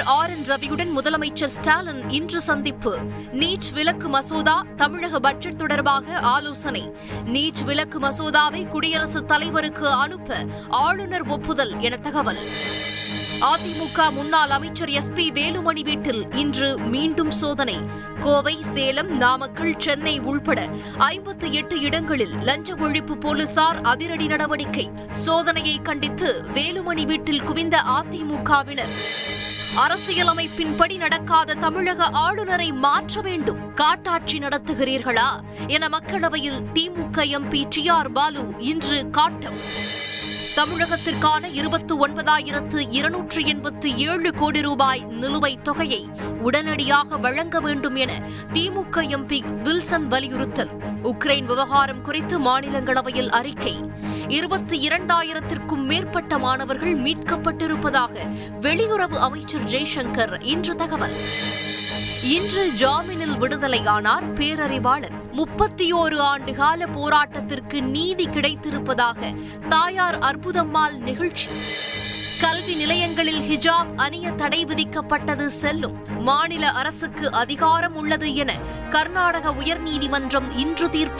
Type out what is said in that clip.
அமைச்சர் R N ரவியுடன் முதலமைச்சர் ஸ்டாலின் இன்று சந்திப்பு. நீட் விலக்கு மசோதா தமிழக பட்ஜெட் தொடர்பாக ஆலோசனை. நீட் விலக்கு மசோதாவை குடியரசுத் தலைவருக்கு அனுப்ப ஆளுநர் ஒப்புதல் என தகவல். அதிமுக முன்னாள் அமைச்சர் எஸ் பி வேலுமணி வீட்டில் இன்று மீண்டும் சோதனை. கோவை சேலம் நாமக்கல் சென்னை உள்பட ஐம்பத்தி எட்டு இடங்களில் லஞ்ச ஒழிப்பு போலீசார் அதிரடி நடவடிக்கை. சோதனையை கண்டித்து வேலுமணி வீட்டில் குவிந்த அதிமுகவினர். அரசியலமைப்பின்படி நடக்காத தமிழக ஆளுநரை மாற்ற வேண்டும். காட்டாட்சி நடத்துகிறீர்களா? என மக்களவையில் DMK MP T R Balu இன்று காட்டம். தமிழகத்திற்கான இருபத்து ஒன்பதாயிரத்து இருநூற்று எண்பத்து ஏழு கோடி ரூபாய் நிலுவைத் தொகையை உடனடியாக வழங்க வேண்டும் என திமுக எம்பி வில்சன் வலியுறுத்தல். உக்ரைன் விவகாரம் குறித்து மாநிலங்களவையில் அறிக்கை. இருபத்தி இரண்டாயிரத்திற்கும் மேற்பட்ட மாணவர்கள் மீட்கப்பட்டிருப்பதாக வெளியுறவு அமைச்சர் ஜெய்சங்கர் இன்று தகவல். இன்று ஜாமீனில் விடுதலையானார் பேரறிவாளன் முப்பத்தி ஓரு ஆண்டு கால போராட்டத்திற்கு நீதி கிடைத்திருப்பதாக தாயார் அற்புதம்மாள் நிகழ்ச்சி. கல்வி நிலையங்களில் ஹிஜாப் அணிய தடை விதிக்கப்பட்டது செல்லும். மாநில அரசுக்கு அதிகாரம் உள்ளது என கர்நாடக உயர்நீதிமன்றம் இன்று தீர்ப்பு.